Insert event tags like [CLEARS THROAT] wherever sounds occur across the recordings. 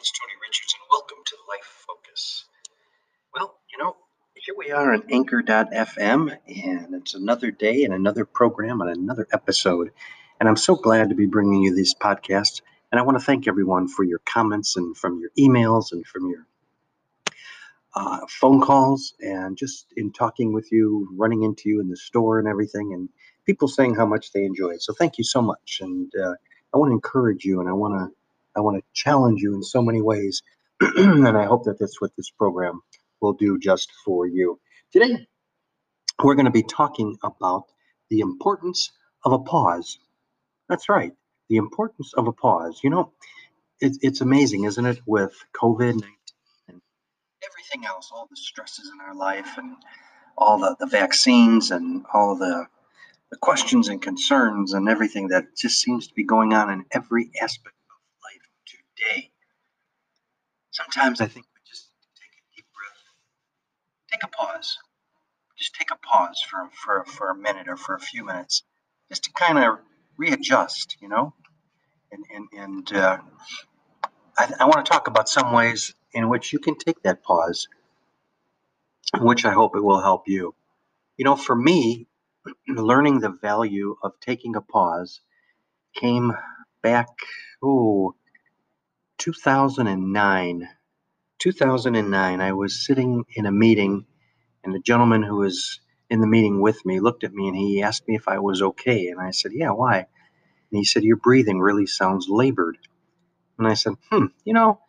is Tony Richards, and welcome to Life Focus. Well, you know, here we are on Anchor.fm, and it's another day and another program and another episode. And I'm so glad to be bringing you these podcasts. And I want to thank everyone for your comments and from your emails and from your uh, phone calls and just in talking with you, running into you in the store and everything, and people saying how much they enjoy it. So thank you so much. And uh, I want to encourage you and I want to I want to challenge you in so many ways. [CLEARS THROAT] and I hope that that's what this program will do just for you. Today, we're going to be talking about the importance of a pause. That's right, the importance of a pause. You know, it, it's amazing, isn't it, with COVID 19 and everything else, all the stresses in our life and all the, the vaccines and all the, the questions and concerns and everything that just seems to be going on in every aspect day. Sometimes I think we just take a deep breath, take a pause, just take a pause for, for, for a minute or for a few minutes, just to kind of readjust, you know? And, and, and uh, I, I want to talk about some ways in which you can take that pause, which I hope it will help you. You know, for me, [CLEARS THROAT] learning the value of taking a pause came back, oh, 2009. 2009, I was sitting in a meeting, and the gentleman who was in the meeting with me looked at me and he asked me if I was okay. And I said, Yeah, why? And he said, Your breathing really sounds labored. And I said, Hmm, you know,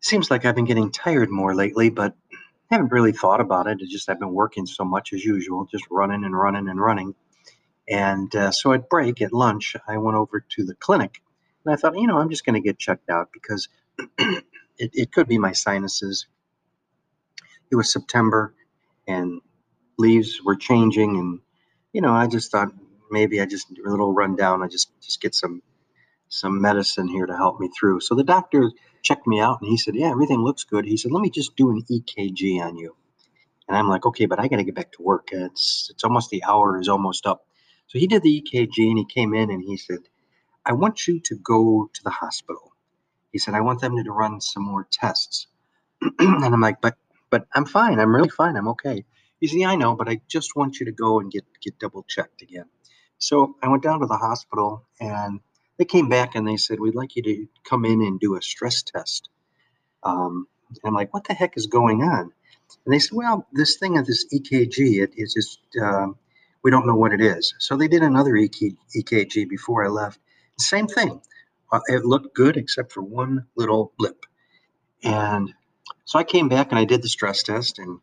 seems like I've been getting tired more lately, but I haven't really thought about it. It's just I've been working so much as usual, just running and running and running. And uh, so at break, at lunch, I went over to the clinic and I thought, you know, I'm just going to get checked out because [CLEARS THROAT] it, it could be my sinuses. It was September and leaves were changing. And, you know, I just thought maybe I just a little rundown. I just, just get some, some medicine here to help me through. So the doctor checked me out and he said, yeah, everything looks good. He said, let me just do an EKG on you. And I'm like, okay, but I got to get back to work. It's, it's almost the hour is almost up. So he did the EKG and he came in and he said, I want you to go to the hospital. He said, I want them to run some more tests. [CLEARS THROAT] and I'm like, but but I'm fine. I'm really fine. I'm okay. He said, Yeah, I know, but I just want you to go and get get double checked again. So I went down to the hospital and they came back and they said, We'd like you to come in and do a stress test. Um, and I'm like, what the heck is going on? And they said, well, this thing of this EKG, it is just, um, we don't know what it is. So they did another EKG before I left. Same thing. Uh, it looked good except for one little blip. And so I came back and I did the stress test and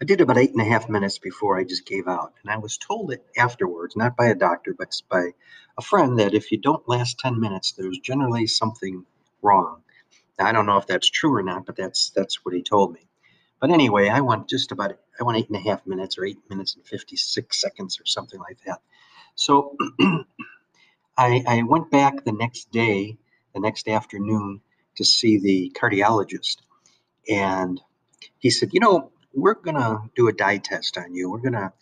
I did about eight and a half minutes before I just gave out. And I was told it afterwards, not by a doctor, but by a friend, that if you don't last 10 minutes, there's generally something wrong. Now, I don't know if that's true or not, but that's that's what he told me. But anyway, I went just about I went eight and a half minutes or eight minutes and 56 seconds or something like that. So [CLEARS THROAT] I, I went back the next day, the next afternoon, to see the cardiologist. And he said, you know, we're gonna do a dye test on you. We're gonna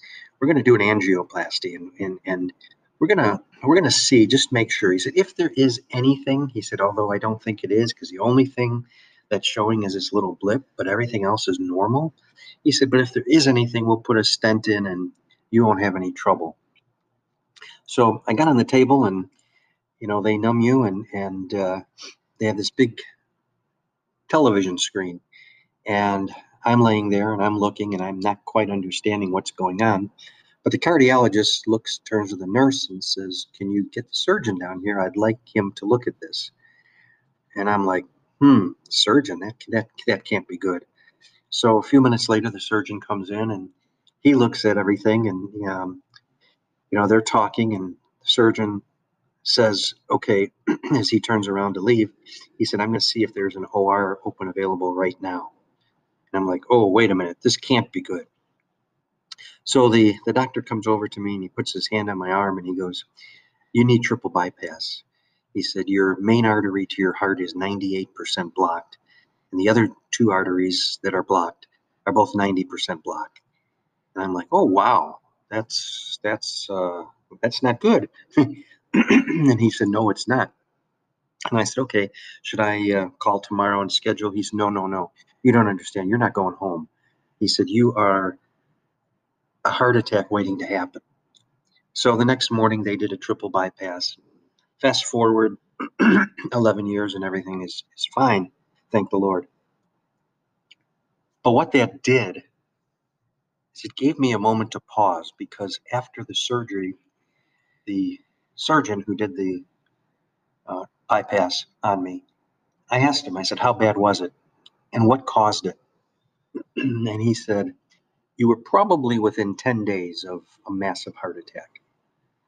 we're gonna do an angioplasty and and, and we're gonna we're gonna see, just make sure. He said, if there is anything, he said, although I don't think it is, because the only thing that's showing is this little blip, but everything else is normal. He said, but if there is anything, we'll put a stent in and you won't have any trouble. So I got on the table and, you know, they numb you and, and uh, they have this big television screen. And I'm laying there and I'm looking and I'm not quite understanding what's going on. But the cardiologist looks, turns to the nurse and says, Can you get the surgeon down here? I'd like him to look at this. And I'm like, Hmm, surgeon, that, that, that can't be good. So a few minutes later, the surgeon comes in and he looks at everything and um, you know, they're talking, and the surgeon says, okay, [CLEARS THROAT] as he turns around to leave, he said, I'm going to see if there's an OR open available right now. And I'm like, oh, wait a minute, this can't be good. So the, the doctor comes over to me and he puts his hand on my arm and he goes, You need triple bypass. He said, Your main artery to your heart is 98% blocked, and the other two arteries that are blocked are both 90% blocked. And I'm like, Oh, wow that's that's uh, that's not good. [CLEARS THROAT] and he said, no, it's not. And I said, okay, should I uh, call tomorrow and schedule? He said, no, no, no. You don't understand. You're not going home. He said, you are a heart attack waiting to happen. So the next morning they did a triple bypass. Fast forward [CLEARS THROAT] 11 years and everything is, is fine. Thank the Lord. But what that did it gave me a moment to pause because after the surgery, the surgeon who did the uh, bypass on me, I asked him, I said, How bad was it? And what caused it? [CLEARS THROAT] and he said, You were probably within 10 days of a massive heart attack.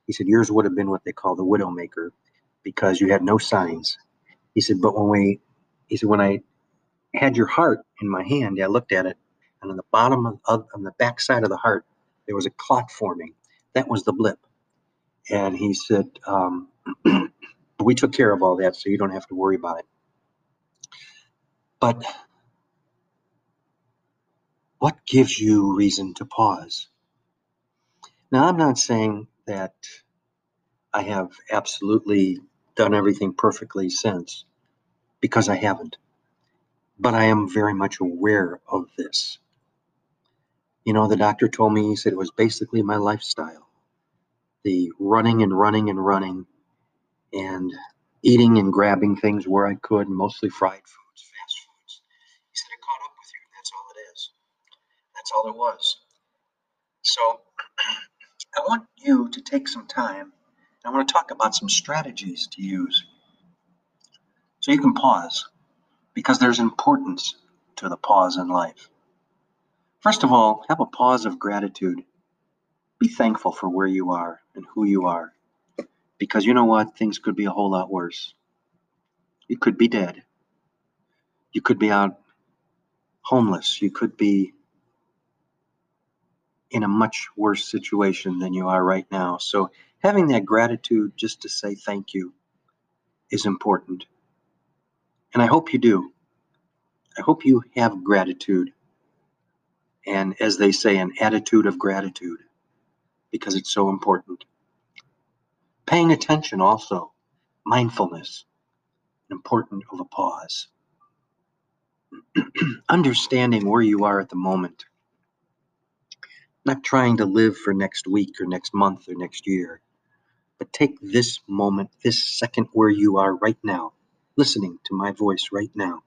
He said, Yours would have been what they call the widowmaker because you had no signs. He said, But when we, he said, when I had your heart in my hand, I looked at it, and on the bottom of, of on the back side of the heart, there was a clot forming. That was the blip. And he said, um, [CLEARS THROAT] we took care of all that, so you don't have to worry about it. But what gives you reason to pause? Now, I'm not saying that I have absolutely done everything perfectly since, because I haven't. But I am very much aware of this. You know, the doctor told me, he said it was basically my lifestyle the running and running and running and eating and grabbing things where I could, mostly fried foods, fast foods. He said it caught up with you. That's all it is. That's all it was. So [CLEARS THROAT] I want you to take some time. I want to talk about some strategies to use so you can pause because there's importance to the pause in life. First of all, have a pause of gratitude. Be thankful for where you are and who you are. Because you know what? Things could be a whole lot worse. You could be dead. You could be out homeless. You could be in a much worse situation than you are right now. So, having that gratitude just to say thank you is important. And I hope you do. I hope you have gratitude. And as they say, an attitude of gratitude because it's so important. Paying attention also, mindfulness, important of a pause. [CLEARS THROAT] Understanding where you are at the moment. Not trying to live for next week or next month or next year, but take this moment, this second where you are right now, listening to my voice right now.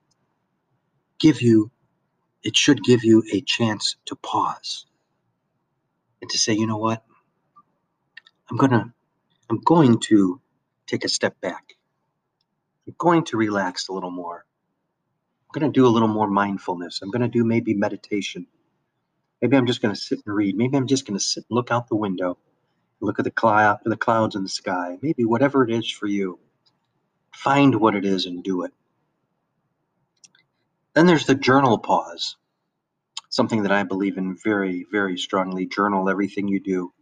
Give you, it should give you a chance to pause and to say, you know what? I'm gonna, I'm going to take a step back. I'm going to relax a little more. I'm to do a little more mindfulness. I'm to do maybe meditation. Maybe I'm just to sit and read. Maybe I'm just to sit and look out the window, look at the cloud, the clouds in the sky. Maybe whatever it is for you, find what it is and do it. Then there's the journal pause, something that I believe in very, very strongly. Journal everything you do.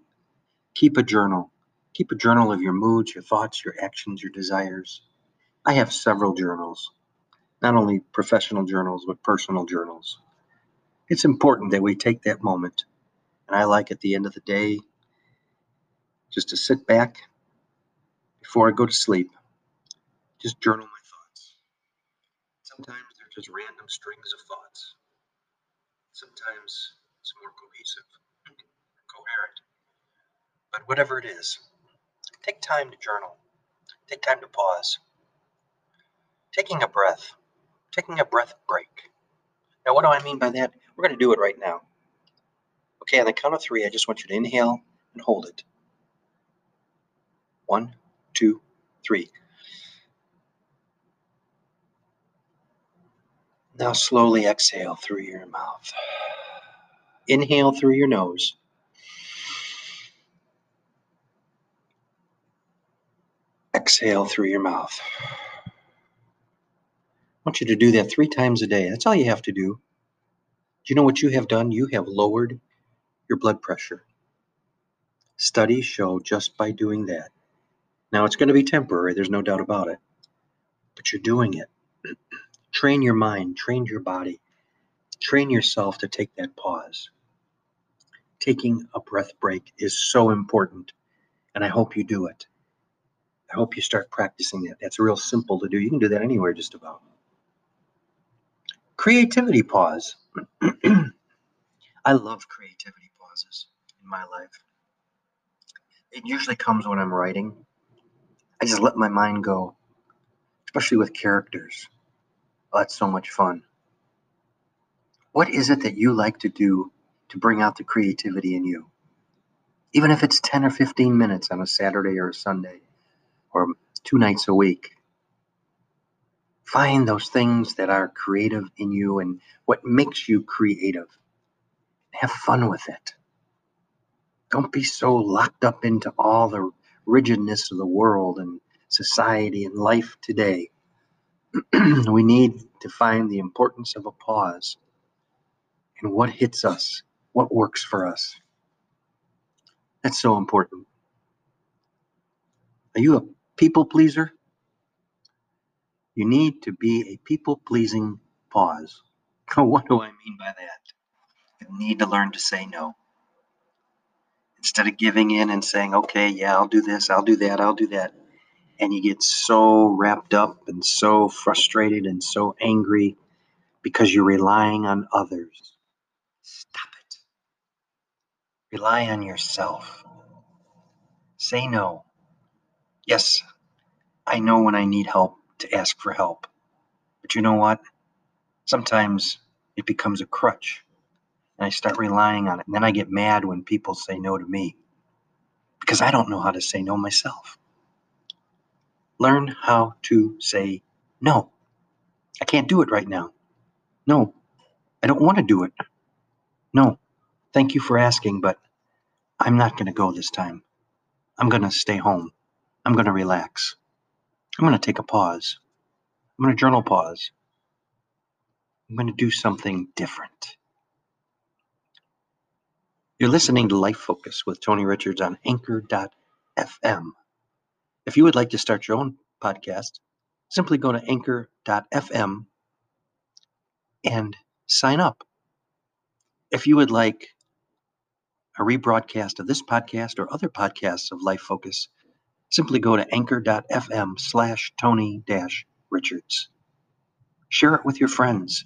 Keep a journal. Keep a journal of your moods, your thoughts, your actions, your desires. I have several journals, not only professional journals, but personal journals. It's important that we take that moment. And I like at the end of the day just to sit back before I go to sleep, just journal my thoughts. Sometimes just random strings of thoughts. Sometimes it's more cohesive, coherent. But whatever it is, take time to journal. Take time to pause. Taking a breath. Taking a breath break. Now, what do I mean by that? We're going to do it right now. Okay, on the count of three, I just want you to inhale and hold it. One, two, three. Now slowly exhale through your mouth. Inhale through your nose. Exhale through your mouth. I want you to do that three times a day. That's all you have to do. Do you know what you have done? You have lowered your blood pressure. Studies show just by doing that. Now, it's going to be temporary, there's no doubt about it, but you're doing it. [CLEARS THROAT] train your mind, train your body, train yourself to take that pause. Taking a breath break is so important, and I hope you do it. I hope you start practicing that. That's real simple to do. You can do that anywhere, just about. Creativity pause. [CLEARS THROAT] I love creativity pauses in my life. It usually comes when I'm writing. I just let my mind go, especially with characters. Oh, that's so much fun. What is it that you like to do to bring out the creativity in you? Even if it's 10 or 15 minutes on a Saturday or a Sunday or two nights a week. Find those things that are creative in you and what makes you creative. Have fun with it. Don't be so locked up into all the rigidness of the world and society and life today. [CLEARS THROAT] we need to find the importance of a pause and what hits us, what works for us. That's so important. Are you a people pleaser? You need to be a people pleasing pause. [LAUGHS] what do I mean by that? You need to learn to say no. Instead of giving in and saying, okay, yeah, I'll do this, I'll do that, I'll do that. And you get so wrapped up and so frustrated and so angry because you're relying on others. Stop it. Rely on yourself. Say no. Yes, I know when I need help to ask for help. But you know what? Sometimes it becomes a crutch and I start relying on it. And then I get mad when people say no to me because I don't know how to say no myself. Learn how to say no. I can't do it right now. No, I don't want to do it. No, thank you for asking, but I'm not going to go this time. I'm going to stay home. I'm going to relax. I'm going to take a pause. I'm going to journal pause. I'm going to do something different. You're listening to Life Focus with Tony Richards on anchor.fm. If you would like to start your own podcast, simply go to anchor.fm and sign up. If you would like a rebroadcast of this podcast or other podcasts of Life Focus, simply go to anchor.fm slash Tony dash Richards. Share it with your friends.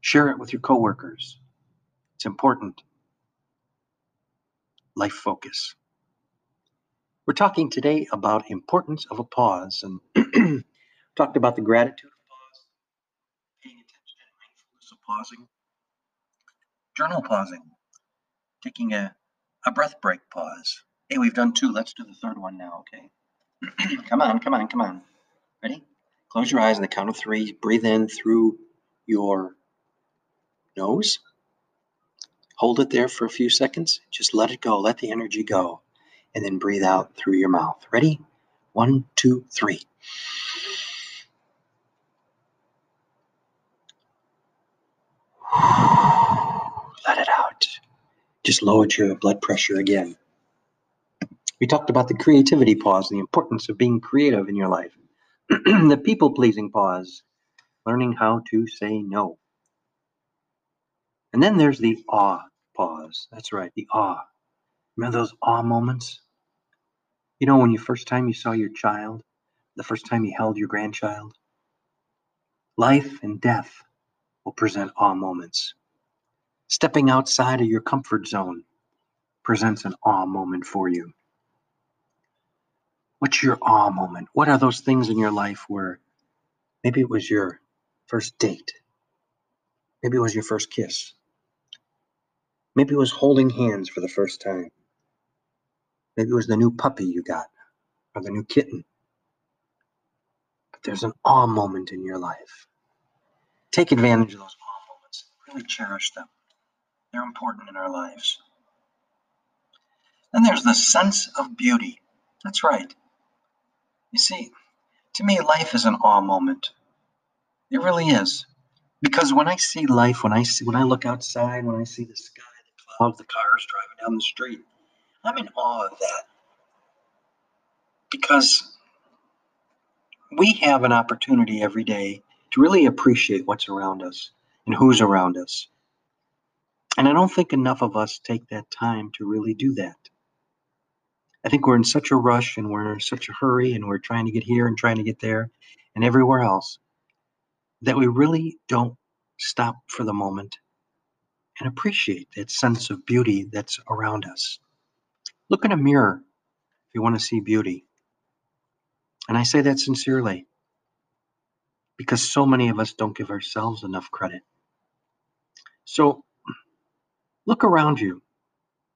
Share it with your coworkers. It's important. Life focus. We're talking today about importance of a pause and [CLEARS THROAT] talked about the gratitude of pause, paying attention and mindfulness of pausing, journal pausing, taking a, a breath break pause, Hey, we've done two. Let's do the third one now, okay? [CLEARS THROAT] come on, come on, come on. Ready? Close your eyes on the count of three. Breathe in through your nose. Hold it there for a few seconds. Just let it go. Let the energy go. And then breathe out through your mouth. Ready? One, two, three. Let it out. Just lowered your blood pressure again. We talked about the creativity pause, the importance of being creative in your life, [CLEARS THROAT] the people pleasing pause, learning how to say no. And then there's the awe pause. That's right, the awe. Remember those awe moments? You know, when you first time you saw your child, the first time you held your grandchild? Life and death will present awe moments. Stepping outside of your comfort zone presents an awe moment for you. What's your awe moment? What are those things in your life where maybe it was your first date? Maybe it was your first kiss. Maybe it was holding hands for the first time. Maybe it was the new puppy you got or the new kitten. But there's an awe moment in your life. Take advantage of those awe moments. Really cherish them. They're important in our lives. Then there's the sense of beauty. That's right. You see, to me, life is an awe moment. It really is. Because when I see life, when I see when I look outside, when I see the sky, the clouds, the cars driving down the street, I'm in awe of that. Because we have an opportunity every day to really appreciate what's around us and who's around us. And I don't think enough of us take that time to really do that. I think we're in such a rush and we're in such a hurry and we're trying to get here and trying to get there and everywhere else that we really don't stop for the moment and appreciate that sense of beauty that's around us. Look in a mirror if you want to see beauty. And I say that sincerely because so many of us don't give ourselves enough credit. So look around you.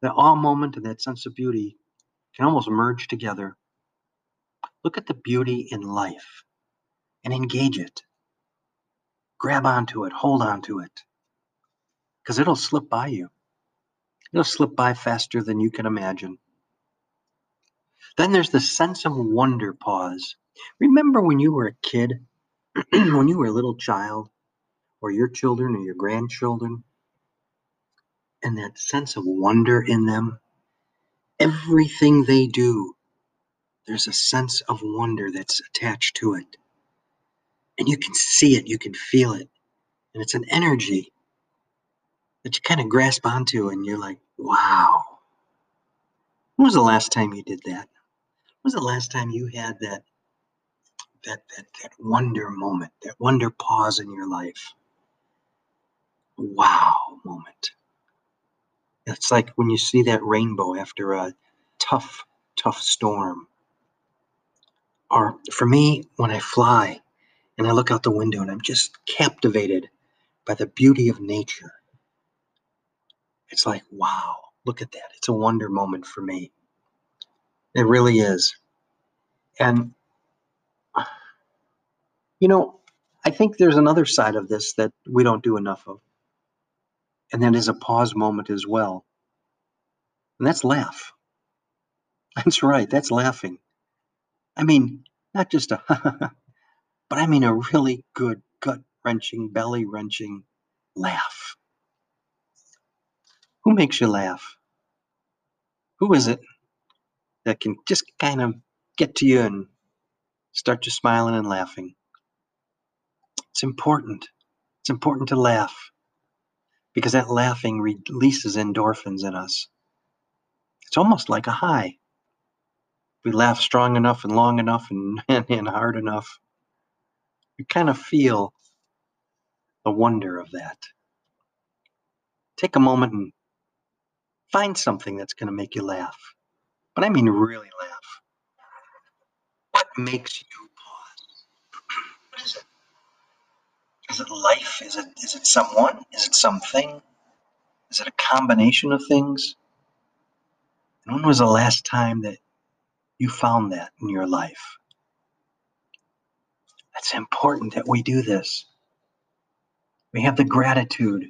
That awe moment and that sense of beauty can almost merge together. Look at the beauty in life and engage it. Grab onto it, hold onto it, because it'll slip by you. It'll slip by faster than you can imagine. Then there's the sense of wonder pause. Remember when you were a kid, [CLEARS THROAT] when you were a little child, or your children or your grandchildren, and that sense of wonder in them? Everything they do, there's a sense of wonder that's attached to it. And you can see it, you can feel it. And it's an energy that you kind of grasp onto, and you're like, wow. When was the last time you did that? When was the last time you had that that that that wonder moment, that wonder pause in your life? Wow moment. It's like when you see that rainbow after a tough, tough storm. Or for me, when I fly and I look out the window and I'm just captivated by the beauty of nature. It's like, wow, look at that. It's a wonder moment for me. It really is. And, you know, I think there's another side of this that we don't do enough of. And that is a pause moment as well. And that's laugh. [LAUGHS] That's right, that's laughing. I mean, not just a, [LAUGHS] but I mean a really good, gut wrenching, belly wrenching laugh. Who makes you laugh? Who is it that can just kind of get to you and start you smiling and laughing? It's important. It's important to laugh because that laughing releases endorphins in us. It's almost like a high. We laugh strong enough and long enough and, [LAUGHS] and, hard enough. We kind of feel the wonder of that. Take a moment and find something that's going to make you laugh. But I mean, really laugh. What makes you pause? [CLEARS THROAT] What is it? Is it life? Is it is it someone? Is it something? Is it a combination of things? And when was the last time that you found that in your life? It's important that we do this. We have the gratitude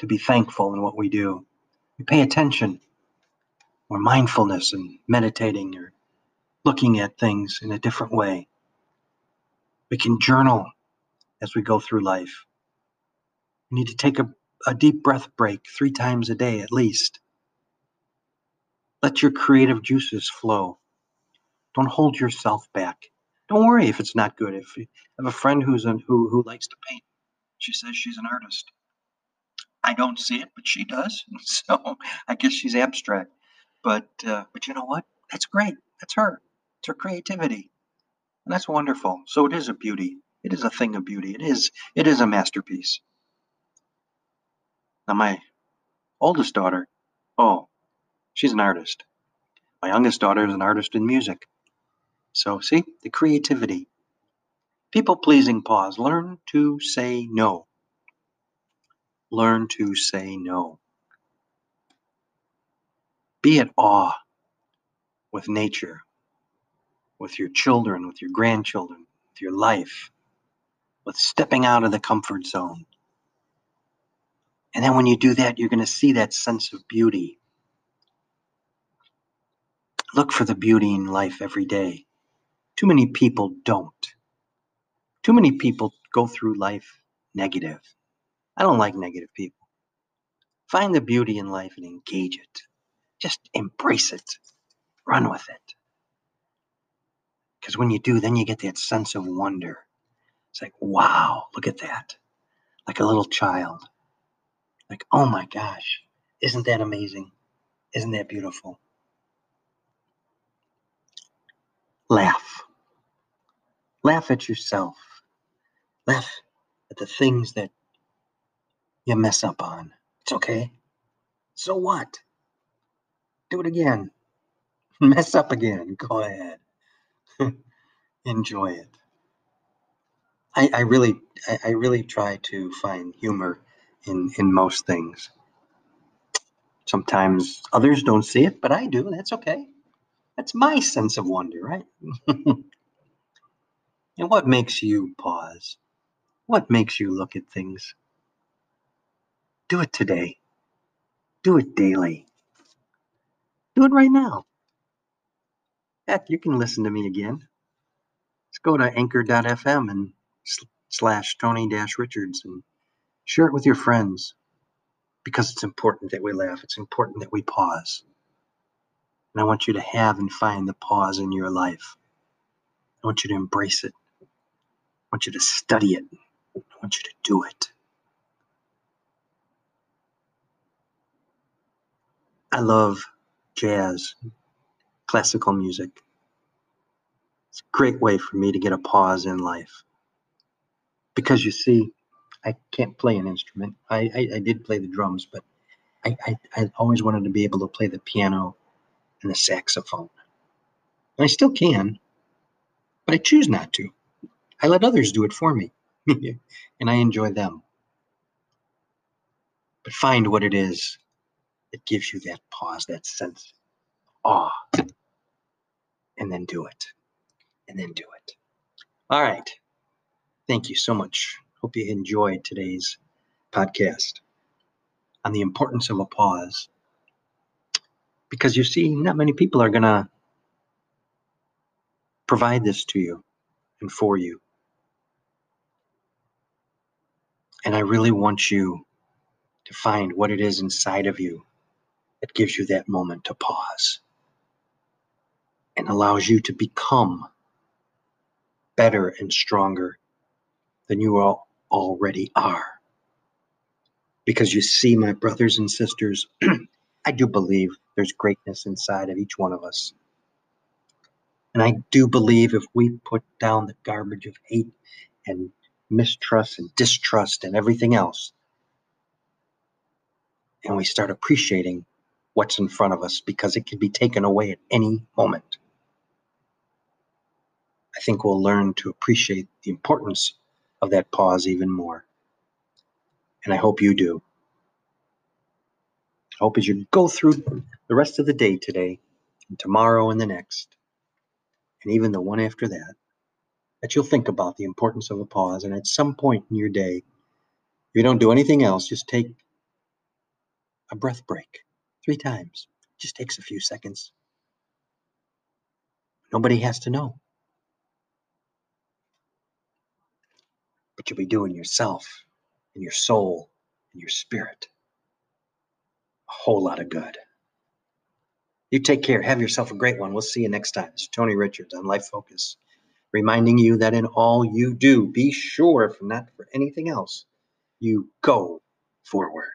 to be thankful in what we do. We pay attention or mindfulness and meditating or looking at things in a different way. We can journal as we go through life. You need to take a, a deep breath break three times a day at least. Let your creative juices flow. Don't hold yourself back. Don't worry if it's not good. If you have a friend who's an, who who likes to paint, she says she's an artist. I don't see it, but she does. [LAUGHS] So I guess she's abstract. But uh, but you know what? That's great. That's her. It's her creativity, and that's wonderful. So it is a beauty. It is a thing of beauty. It is it is a masterpiece. Now my oldest daughter, oh, she's an artist. My youngest daughter is an artist in music. So see the creativity. People pleasing pause. Learn to say no. Learn to say no. Be at awe with nature, with your children, with your grandchildren, with your life with stepping out of the comfort zone. And then when you do that, you're going to see that sense of beauty. Look for the beauty in life every day. Too many people don't. Too many people go through life negative. I don't like negative people. Find the beauty in life and engage it. Just embrace it. Run with it. Because when you do, then you get that sense of wonder. It's like, wow, look at that. Like a little child. Like, oh my gosh, isn't that amazing? Isn't that beautiful? laugh. Laugh at yourself. Laugh at the things that you mess up on. It's okay. So what? Do it again. [LAUGHS] Mess up again. Go ahead. [LAUGHS] Enjoy it. I, I really I, I really try to find humor in, in most things. Sometimes others don't see it, but I do. That's okay. That's my sense of wonder, right? [LAUGHS] and what makes you pause? What makes you look at things? Do it today. Do it daily. Do it right now. Heck, you can listen to me again. Let's go to anchor.fm and slash Tony Dash Richards and share it with your friends because it's important that we laugh. It's important that we pause. And I want you to have and find the pause in your life. I want you to embrace it. I want you to study it. I want you to do it. I love jazz, classical music. It's a great way for me to get a pause in life. Because you see, I can't play an instrument. I, I, I did play the drums, but I, I, I always wanted to be able to play the piano and the saxophone. And I still can, but I choose not to. I let others do it for me, [LAUGHS] and I enjoy them. But find what it is that gives you that pause, that sense of awe, and then do it. And then do it. All right. Thank you so much. Hope you enjoyed today's podcast on the importance of a pause. Because you see, not many people are going to provide this to you and for you. And I really want you to find what it is inside of you that gives you that moment to pause and allows you to become better and stronger than you all already are. Because you see, my brothers and sisters, [CLEARS THROAT] I do believe there's greatness inside of each one of us. And I do believe if we put down the garbage of hate and mistrust and distrust and everything else, and we start appreciating what's in front of us because it can be taken away at any moment. I think we'll learn to appreciate the importance of that pause even more. And I hope you do. I hope as you go through the rest of the day today, and tomorrow and the next, and even the one after that, that you'll think about the importance of a pause. And at some point in your day, if you don't do anything else, just take a breath break three times. It just takes a few seconds. Nobody has to know. But you'll be doing yourself and your soul and your spirit a whole lot of good. You take care. Have yourself a great one. We'll see you next time. It's Tony Richards on Life Focus, reminding you that in all you do, be sure, if not for anything else, you go forward.